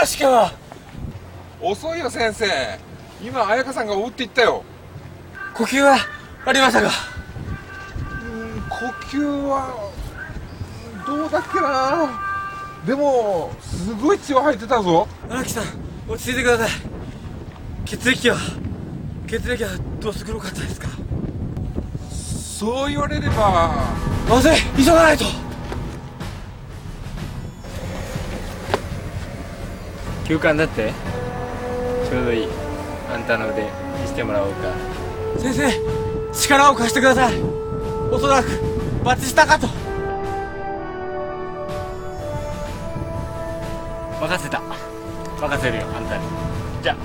ろし君は。遅いよ先生。今彩香さんが追うって言ったよ。呼吸はありましたか？うん呼吸はどうだっけな。でもすごい血は入ってたぞ。荒木さん落ち着いてください。血液は血液はどうす黒かったですか。そう言われれば。まずい急がないと休館だって？ちょうどいい。あんたの腕見せてもらおうか。先生力を貸してください。おそらくバチしたかと。任せた。任せるよあんたに。じゃ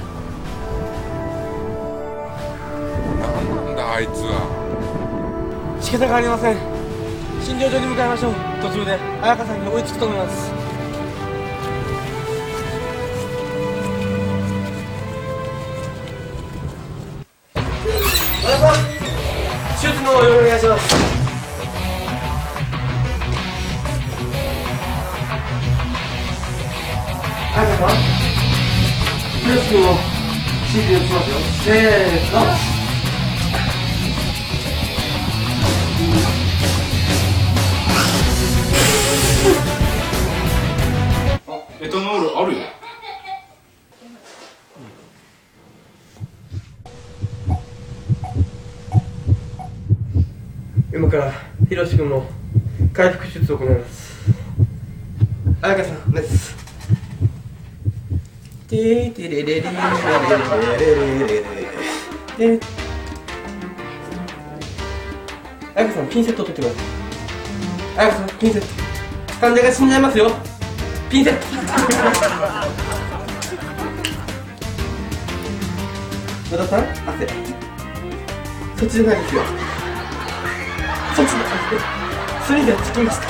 何なんだあいつは。仕方がありません。診療所に向かいましょう。途中で彩香さんに追いつくと思います手術のお願いします彩香さん手術の指示しますよせーのエタノールあるよ。ひろし君の回復手術を行います。彩香さんです。テーテレレレレレレレレレレレで彩香さんピンセット取ってください彩香さんピンセット患者が死んじゃいますよピンセット和田さん汗そっちじゃないですよちょっとそれでは着きました。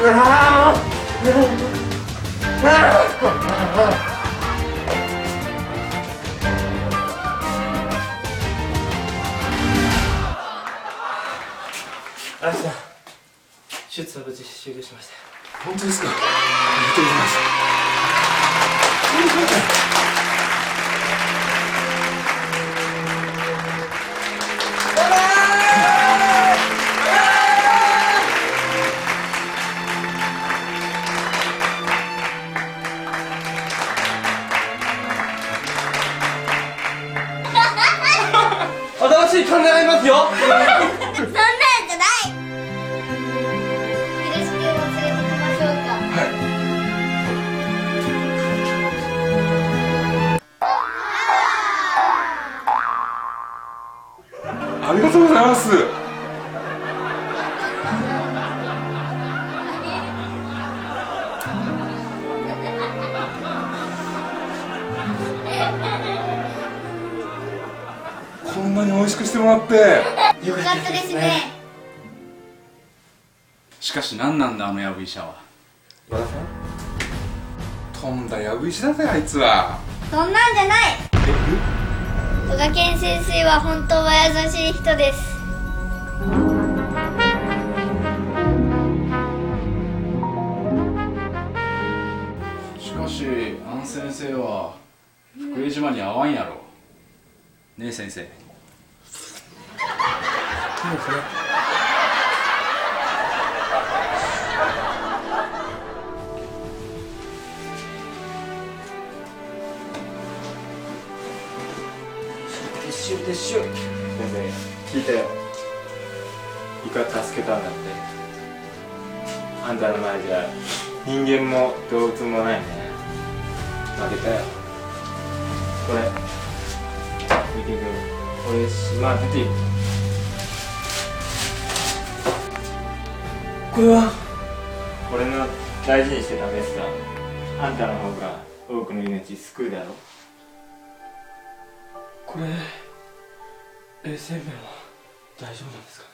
うわあさん手術は無事終了しました。本当ですか？ありがとうございます。新しい患者がいますよしてもらって。よかったですね。しかし何なんだあのヤブ医者は。和田さん？とんだやぶ石だぜあいつは。そんなんじゃない。戸賀健先生は本当は優しい人です。しかしあの先生は福江島に合わんやろ。ねえ先生いいですね撤収撤収先生聞いたよイカ助けたんだって。あんたの前じゃ人間も動物もないね。負けたよ。これ。見てくれこれ島出ていくうわ俺の大事にしてたメスだあんたの方が多くの命救うだろこれ衛生面は大丈夫なんですかね